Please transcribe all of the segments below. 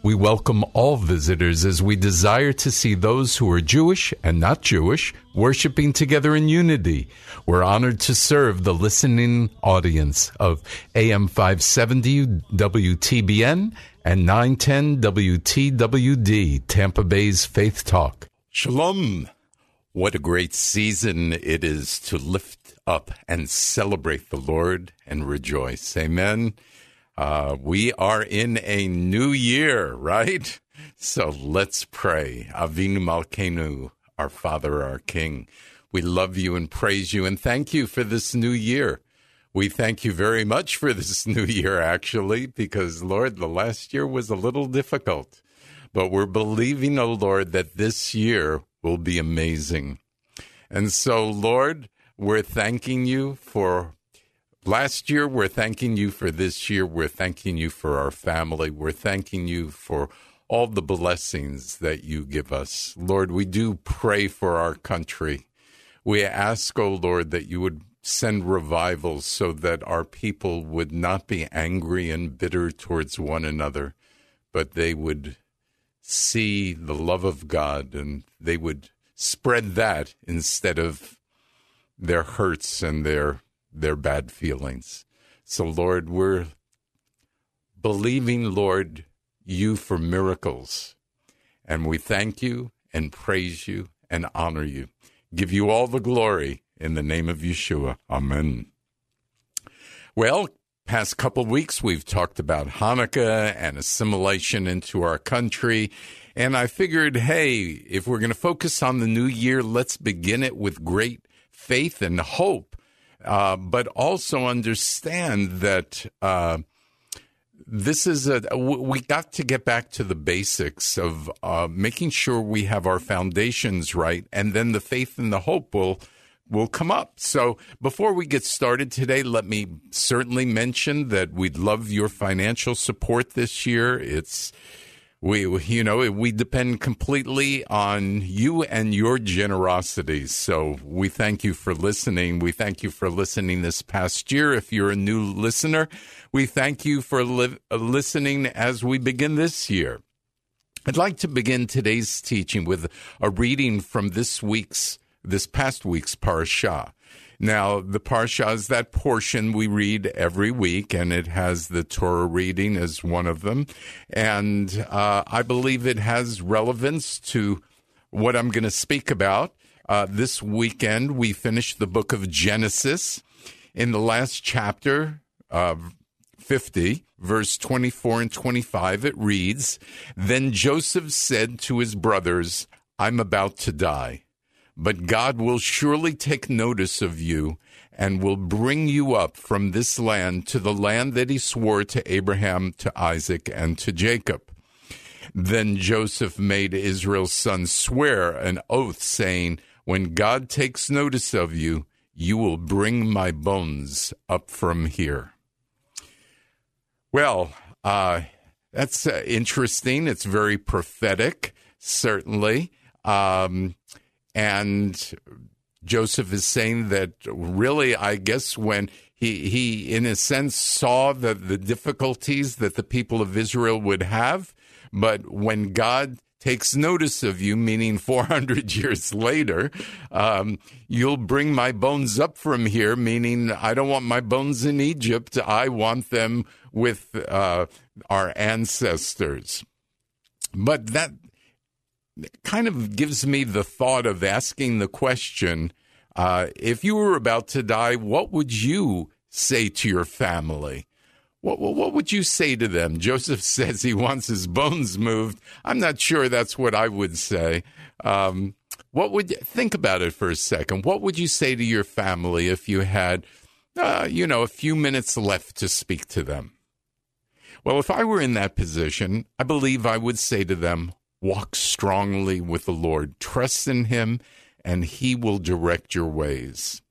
We welcome all visitors as we desire to see those who are Jewish and not Jewish worshiping together in unity. We're honored to serve the listening audience of AM 570 WTBN and 910 WTWD, Tampa Bay's Faith Talk. Shalom. What a great season it is to lift up and celebrate the Lord and rejoice. Amen. Uh, we are in a new year, right? So let's pray. Avinu Malkenu, our Father, our King. We love you and praise you and thank you for this new year. We thank you very much for this new year, actually, because, Lord, the last year was a little difficult. But we're believing, oh Lord, that this year will be amazing. And so, Lord, we're thanking you for last year. We're thanking you for this year. We're thanking you for our family. We're thanking you for all the blessings that you give us. Lord, we do pray for our country. We ask, oh Lord, that you would send revivals so that our people would not be angry and bitter towards one another, but they would see the love of God and they would spread that instead of their hurts and their their bad feelings. So Lord, we're believing, Lord, you for miracles. And we thank you and praise you and honor you. Give you all the glory in the name of Yeshua. Amen. Well, past couple weeks we've talked about Hanukkah and assimilation into our country. And I figured, hey, if we're going to focus on the new year, let's begin it with great faith and hope, uh, but also understand that uh, this is a we got to get back to the basics of uh, making sure we have our foundations right, and then the faith and the hope will will come up. So before we get started today, let me certainly mention that we'd love your financial support this year. It's we you know we depend completely on you and your generosity. So we thank you for listening. We thank you for listening this past year. If you're a new listener we thank you for li- uh, listening as we begin this year. I'd like to begin today's teaching with a reading from this week's this past week's parashah now, the Parsha is that portion we read every week, and it has the Torah reading as one of them. And uh, I believe it has relevance to what I'm going to speak about. Uh, this weekend, we finished the book of Genesis. In the last chapter, uh, 50, verse 24 and 25, it reads Then Joseph said to his brothers, I'm about to die but God will surely take notice of you and will bring you up from this land to the land that he swore to Abraham, to Isaac, and to Jacob. Then Joseph made Israel's sons swear an oath, saying, When God takes notice of you, you will bring my bones up from here. Well, uh, that's uh, interesting. It's very prophetic, certainly. Um, and Joseph is saying that really, I guess, when he, he in a sense, saw the, the difficulties that the people of Israel would have But when God takes notice of you, meaning 400 years later, um, you'll bring my bones up from here, meaning I don't want my bones in Egypt. I want them with uh, our ancestors. But that kind of gives me the thought of asking the question uh, if you were about to die, what would you say to your family? What, what would you say to them? Joseph says he wants his bones moved. I'm not sure that's what I would say. Um, what would think about it for a second? What would you say to your family if you had, uh, you know, a few minutes left to speak to them? Well, if I were in that position, I believe I would say to them, walk strongly with the Lord, trust in Him, and He will direct your ways.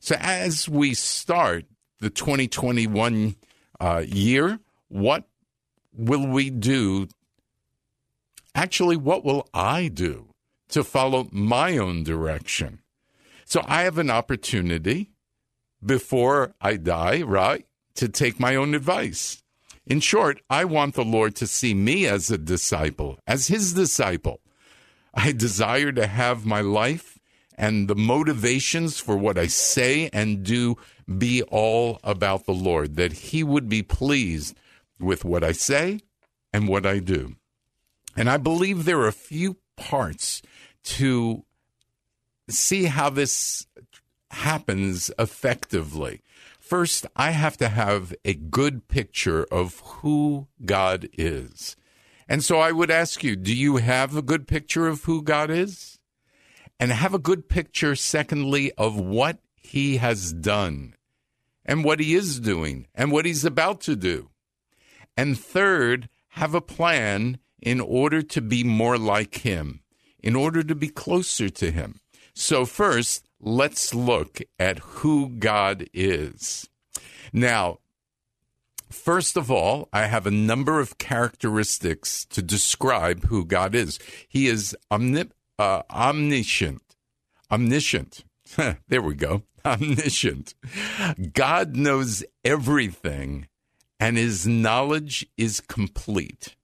So as we start the 2021 uh, year, what will we do? Actually, what will I do to follow my own direction? So I have an opportunity before I die, right, to take my own advice. In short, I want the Lord to see me as a disciple, as his disciple. I desire to have my life and the motivations for what I say and do be all about the Lord, that He would be pleased with what I say and what I do. And I believe there are a few parts to see how this happens effectively. First, I have to have a good picture of who God is. And so I would ask you, do you have a good picture of who God is? And have a good picture, secondly, of what he has done and what he is doing and what he's about to do. And third, have a plan in order to be more like him, in order to be closer to him. So, first, let's look at who God is. Now, first of all, I have a number of characteristics to describe who God is. He is omnip- uh, omniscient. Omniscient. there we go omniscient. God knows everything, and his knowledge is complete.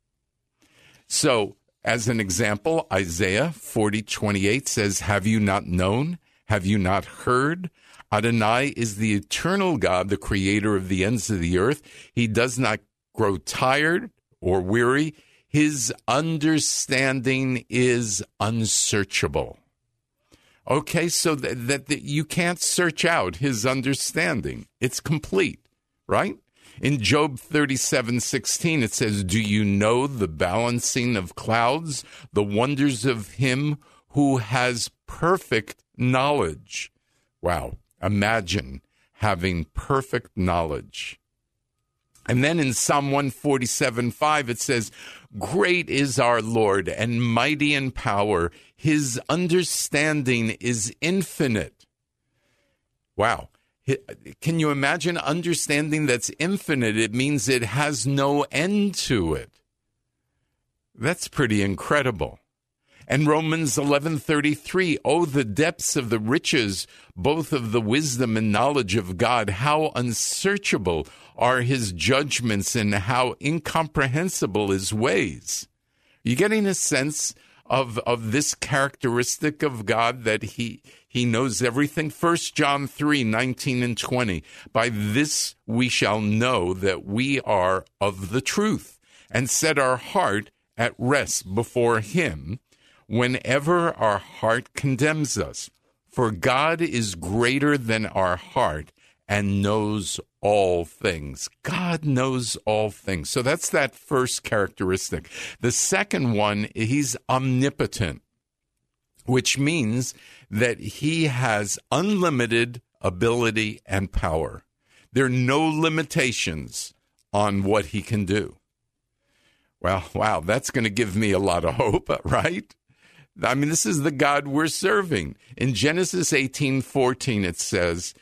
So, as an example, Isaiah 40 28 says, Have you not known? Have you not heard? Adonai is the eternal God, the creator of the ends of the earth. He does not grow tired or weary. His understanding is unsearchable. Okay, so that, that, that you can't search out his understanding. It's complete, right? In Job 37 16, it says, Do you know the balancing of clouds, the wonders of him who has perfect knowledge? Wow, imagine having perfect knowledge. And then in Psalm 147 5, it says, Great is our Lord and mighty in power. His understanding is infinite. Wow. Can you imagine understanding that's infinite? It means it has no end to it. That's pretty incredible. And Romans 11:33, oh the depths of the riches both of the wisdom and knowledge of God, how unsearchable are his judgments and how incomprehensible his ways. You getting a sense of of this characteristic of God that he he knows everything. First John 3, 19 and 20. By this we shall know that we are of the truth and set our heart at rest before him whenever our heart condemns us. For God is greater than our heart and knows all things. God knows all things. So that's that first characteristic. The second one, he's omnipotent, which means that he has unlimited ability and power. There are no limitations on what he can do. Well, wow, that's going to give me a lot of hope, right? I mean, this is the God we're serving. In Genesis 18 14, it says,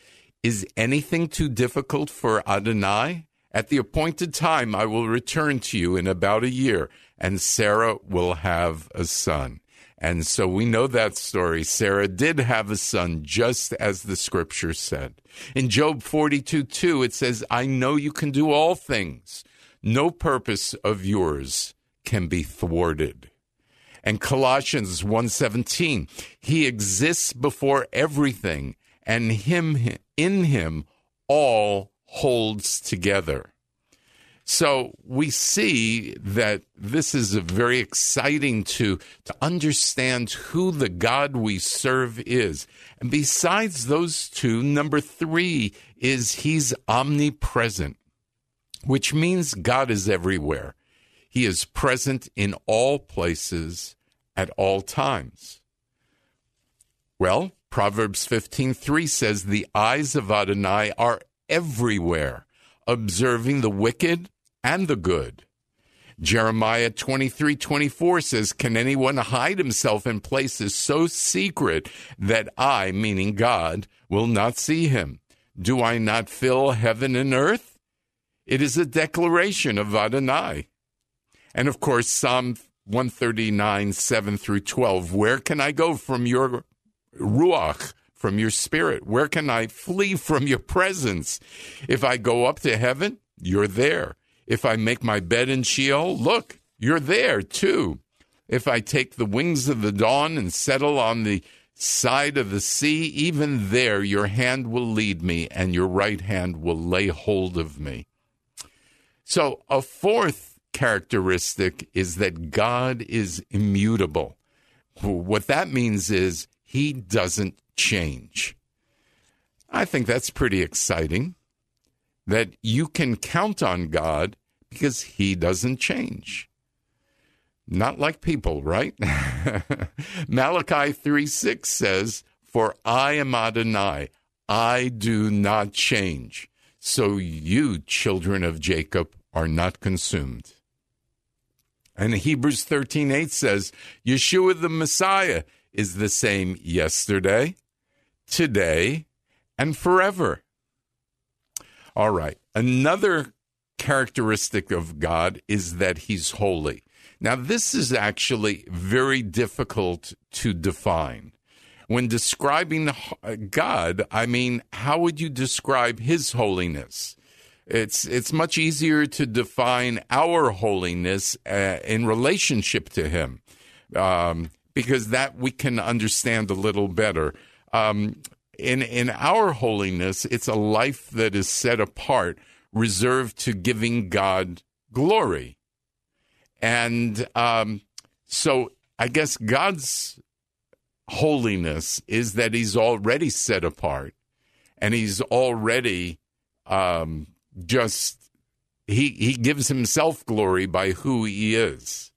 Is anything too difficult for Adonai? At the appointed time, I will return to you in about a year, and Sarah will have a son. And so we know that story. Sarah did have a son, just as the scripture said. In Job 42 2, it says, I know you can do all things. No purpose of yours can be thwarted. And Colossians 1:17, he exists before everything and him in him all holds together. So we see that this is very exciting to, to understand who the God we serve is. And besides those two, number three is he's omnipresent, which means God is everywhere. He is present in all places at all times. Well, Proverbs 15:3 says the eyes of Adonai are everywhere, observing the wicked and the good. Jeremiah 23 24 says, Can anyone hide himself in places so secret that I, meaning God, will not see him? Do I not fill heaven and earth? It is a declaration of Adonai. And of course, Psalm 139 7 through 12 Where can I go from your Ruach? From your spirit? Where can I flee from your presence? If I go up to heaven, you're there. If I make my bed in Sheol, look, you're there too. If I take the wings of the dawn and settle on the side of the sea, even there your hand will lead me and your right hand will lay hold of me. So, a fourth characteristic is that God is immutable. What that means is he doesn't change. I think that's pretty exciting that you can count on God because he doesn't change. Not like people, right? Malachi 3 6 says, For I am Adonai, I do not change. So you, children of Jacob, are not consumed. And Hebrews 13 8 says, Yeshua the Messiah is the same yesterday, today, and forever. All right. Another characteristic of God is that he's holy. Now, this is actually very difficult to define. When describing God, I mean, how would you describe his holiness? It's it's much easier to define our holiness uh, in relationship to Him, um, because that we can understand a little better. Um, in in our holiness, it's a life that is set apart reserved to giving God glory. And um, so I guess God's holiness is that he's already set apart and he's already um, just, he, he gives himself glory by who he is.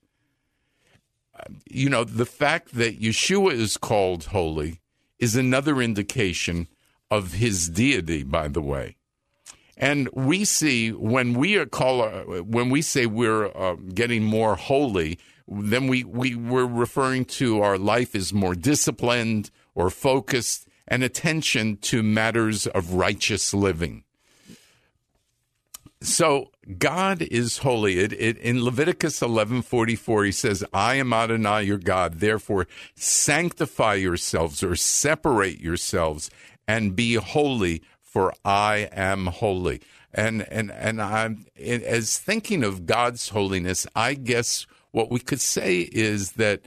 You know, the fact that Yeshua is called holy is another indication of his deity, by the way. And we see when we are call when we say we're uh, getting more holy, then we, we we're referring to our life is more disciplined or focused and attention to matters of righteous living. So God is holy. It, it, in Leviticus eleven forty four, He says, "I am Adonai your God. Therefore, sanctify yourselves or separate yourselves and be holy, for I am holy. And and and I'm as thinking of God's holiness, I guess what we could say is that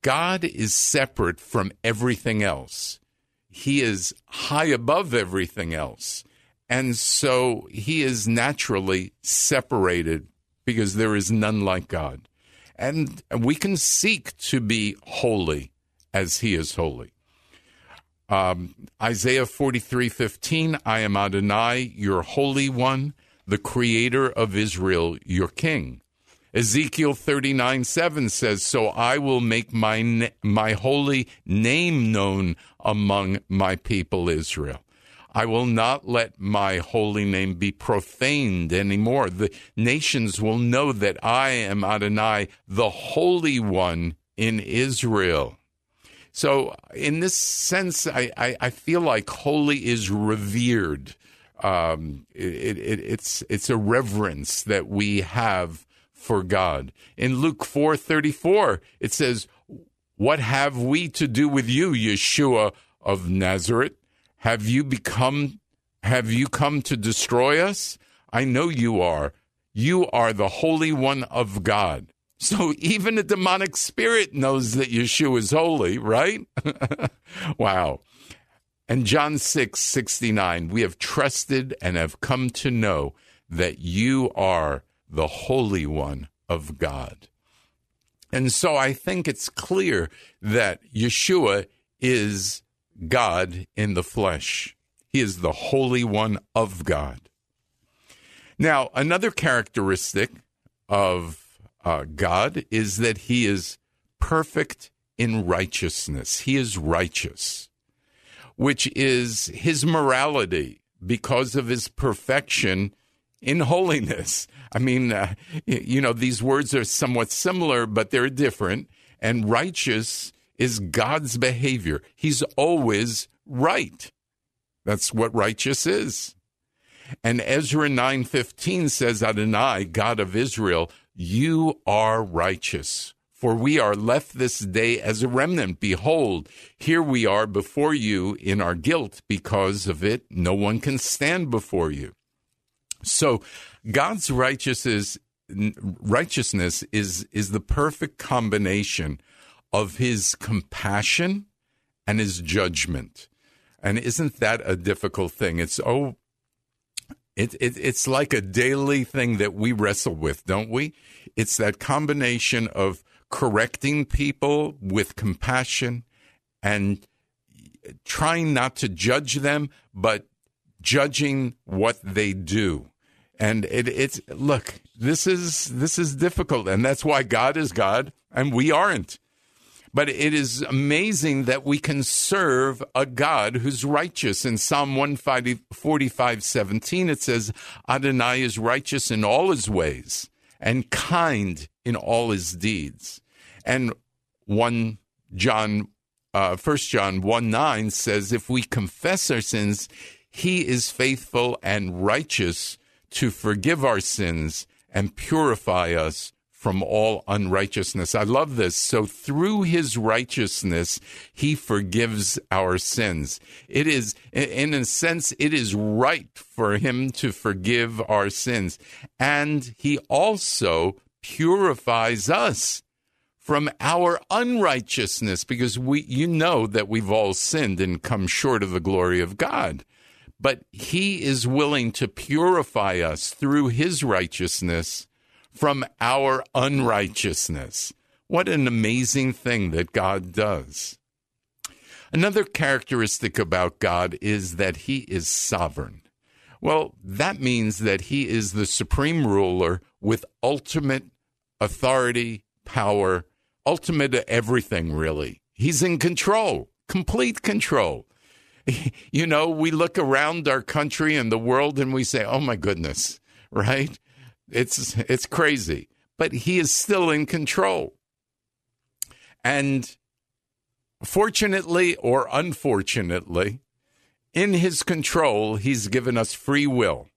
God is separate from everything else. He is high above everything else. And so he is naturally separated because there is none like God. And we can seek to be holy as he is holy. Um, Isaiah 43 15, I am Adonai, your Holy One, the Creator of Israel, your King. Ezekiel 39 7 says, So I will make my, my holy name known among my people Israel. I will not let my holy name be profaned anymore. The nations will know that I am Adonai, the Holy One in Israel. So, in this sense, I, I, I feel like holy is revered. Um, it, it, it's it's a reverence that we have for God. In Luke four thirty four, it says, "What have we to do with you, Yeshua of Nazareth? Have you become? Have you come to destroy us? I know you are." You are the Holy One of God. So even a demonic spirit knows that Yeshua is holy, right? wow. And John 6 69, we have trusted and have come to know that you are the Holy One of God. And so I think it's clear that Yeshua is God in the flesh. He is the Holy One of God. Now, another characteristic of uh, God is that he is perfect in righteousness. He is righteous, which is his morality because of his perfection in holiness. I mean, uh, you know, these words are somewhat similar, but they're different. And righteous is God's behavior. He's always right. That's what righteous is. And Ezra 9:15 says Adonai, God of Israel, you are righteous. For we are left this day as a remnant. Behold, here we are before you in our guilt. Because of it, no one can stand before you. So God's righteousness righteousness is is the perfect combination of his compassion and his judgment. And isn't that a difficult thing? It's oh it, it it's like a daily thing that we wrestle with, don't we? It's that combination of correcting people with compassion and trying not to judge them, but judging what they do and it, it's look this is this is difficult and that's why god is god and we aren't but it is amazing that we can serve a god who's righteous. In psalm 145 17 it says adonai is righteous in all his ways and kind in all his deeds. And 1 john uh, 1 john 1 9 says if we confess our sins he is faithful and righteous to forgive our sins and purify us from all unrighteousness. I love this. So through his righteousness, he forgives our sins. It is, in a sense, it is right for him to forgive our sins. And he also purifies us from our unrighteousness because we, you know that we've all sinned and come short of the glory of God but he is willing to purify us through his righteousness from our unrighteousness. What an amazing thing that God does. Another characteristic about God is that he is sovereign. Well, that means that he is the supreme ruler with ultimate authority, power, ultimate everything, really. He's in control, complete control. you know, we look around our country and the world and we say, "Oh my goodness," right? It's it's crazy, but he is still in control. And fortunately or unfortunately, in his control, he's given us free will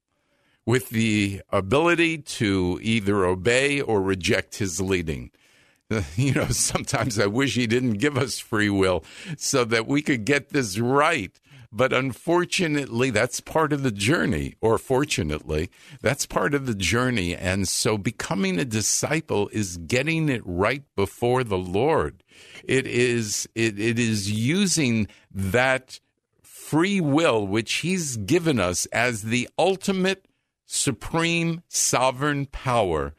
with the ability to either obey or reject his leading. you know, sometimes I wish he didn't give us free will so that we could get this right. But unfortunately, that's part of the journey, or fortunately, that's part of the journey. And so becoming a disciple is getting it right before the Lord. It is, it, it is using that free will, which He's given us as the ultimate supreme sovereign power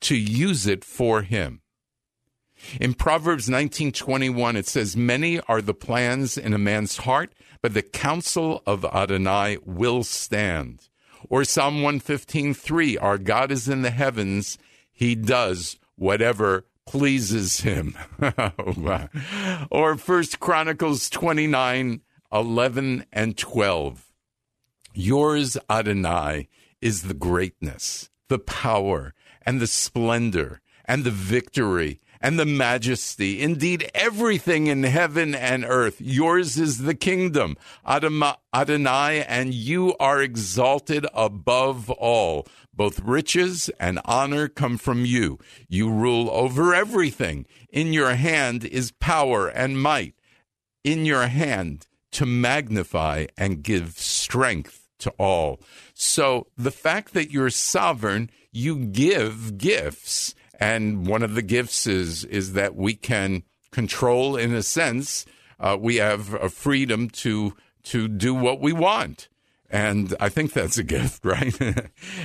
to use it for him. In Proverbs 19:21 it says many are the plans in a man's heart but the counsel of Adonai will stand. Or Psalm 115:3 our God is in the heavens he does whatever pleases him. or First Chronicles 29 11 and 12. Yours, Adonai, is the greatness, the power, and the splendor and the victory and the majesty. Indeed, everything in heaven and earth. Yours is the kingdom, Adonai, and you are exalted above all. Both riches and honor come from you. You rule over everything. In your hand is power and might. In your hand to magnify and give strength to all. So the fact that you're sovereign, you give gifts. And one of the gifts is, is that we can control, in a sense, uh, we have a freedom to, to do what we want. And I think that's a gift, right?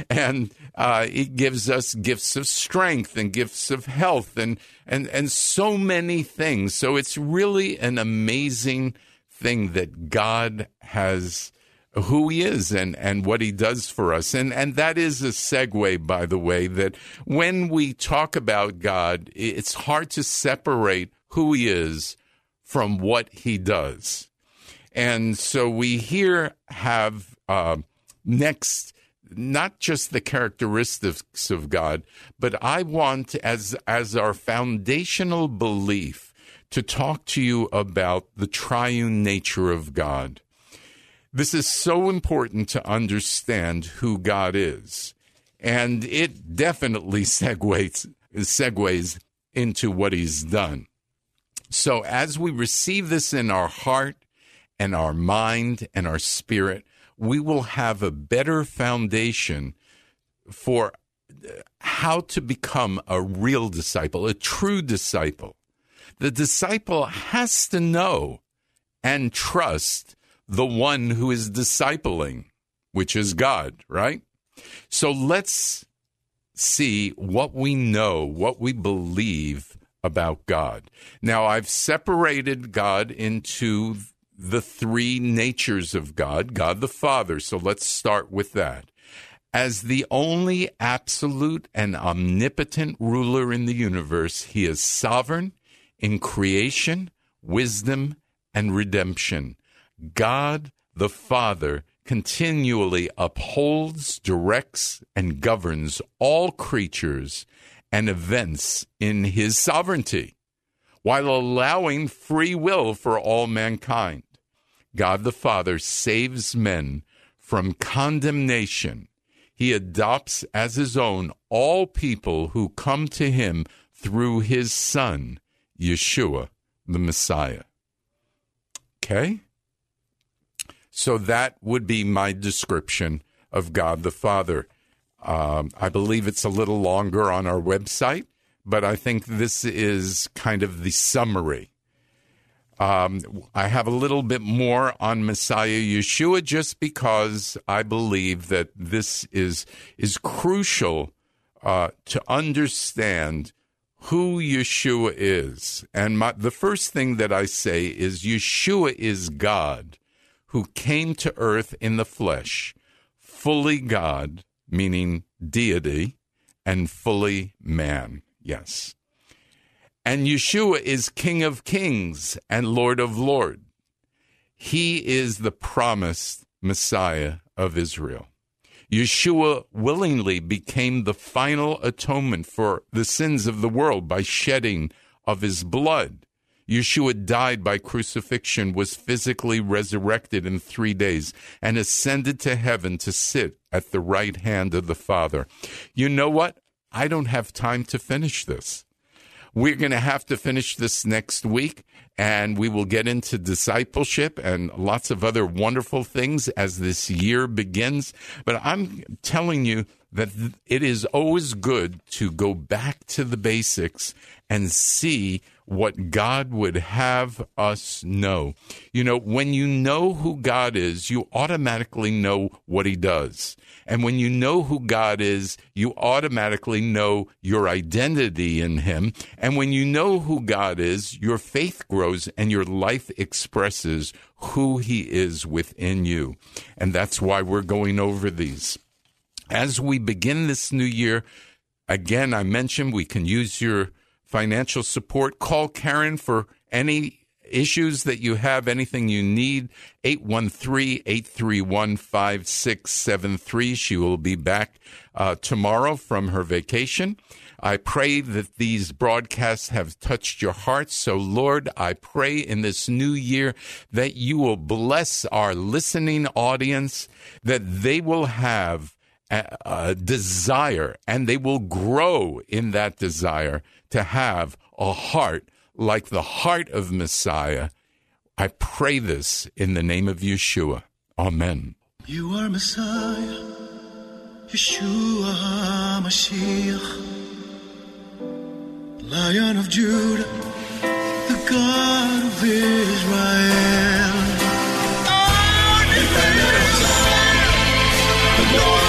and uh, it gives us gifts of strength and gifts of health and, and, and so many things. So it's really an amazing thing that God has who he is and, and what he does for us. And, and that is a segue, by the way, that when we talk about God, it's hard to separate who he is from what he does. And so we here have uh, next not just the characteristics of God, but I want as as our foundational belief to talk to you about the triune nature of God. This is so important to understand who God is. And it definitely segues, segues into what he's done. So as we receive this in our heart and our mind and our spirit, we will have a better foundation for uh, how to become a real disciple, a true disciple. The disciple has to know and trust the one who is discipling, which is God, right? So let's see what we know, what we believe about God. Now, I've separated God into the three natures of God, God the Father. So let's start with that. As the only absolute and omnipotent ruler in the universe, he is sovereign in creation, wisdom, and redemption. God the Father continually upholds, directs, and governs all creatures and events in his sovereignty, while allowing free will for all mankind. God the Father saves men from condemnation. He adopts as his own all people who come to him through his Son, Yeshua, the Messiah. Okay? So that would be my description of God the Father. Um, I believe it's a little longer on our website, but I think this is kind of the summary. Um, I have a little bit more on Messiah Yeshua just because I believe that this is is crucial uh, to understand who Yeshua is. And my, the first thing that I say is Yeshua is God who came to earth in the flesh, fully God, meaning deity, and fully man. Yes. And Yeshua is King of Kings and Lord of Lords. He is the promised Messiah of Israel. Yeshua willingly became the final atonement for the sins of the world by shedding of his blood. Yeshua died by crucifixion, was physically resurrected in three days, and ascended to heaven to sit at the right hand of the Father. You know what? I don't have time to finish this. We're going to have to finish this next week, and we will get into discipleship and lots of other wonderful things as this year begins. But I'm telling you that it is always good to go back to the basics and see what God would have us know. You know, when you know who God is, you automatically know what He does. And when you know who God is, you automatically know your identity in Him. And when you know who God is, your faith grows and your life expresses who He is within you. And that's why we're going over these. As we begin this new year, again, I mentioned we can use your financial support. Call Karen for any issues that you have, anything you need, 813 831 5673. She will be back uh, tomorrow from her vacation. I pray that these broadcasts have touched your hearts. So, Lord, I pray in this new year that you will bless our listening audience, that they will have uh, desire, and they will grow in that desire to have a heart like the heart of Messiah. I pray this in the name of Yeshua. Amen. You are Messiah, Yeshua Mashiach, Lion of Judah, the God of Israel. Oh,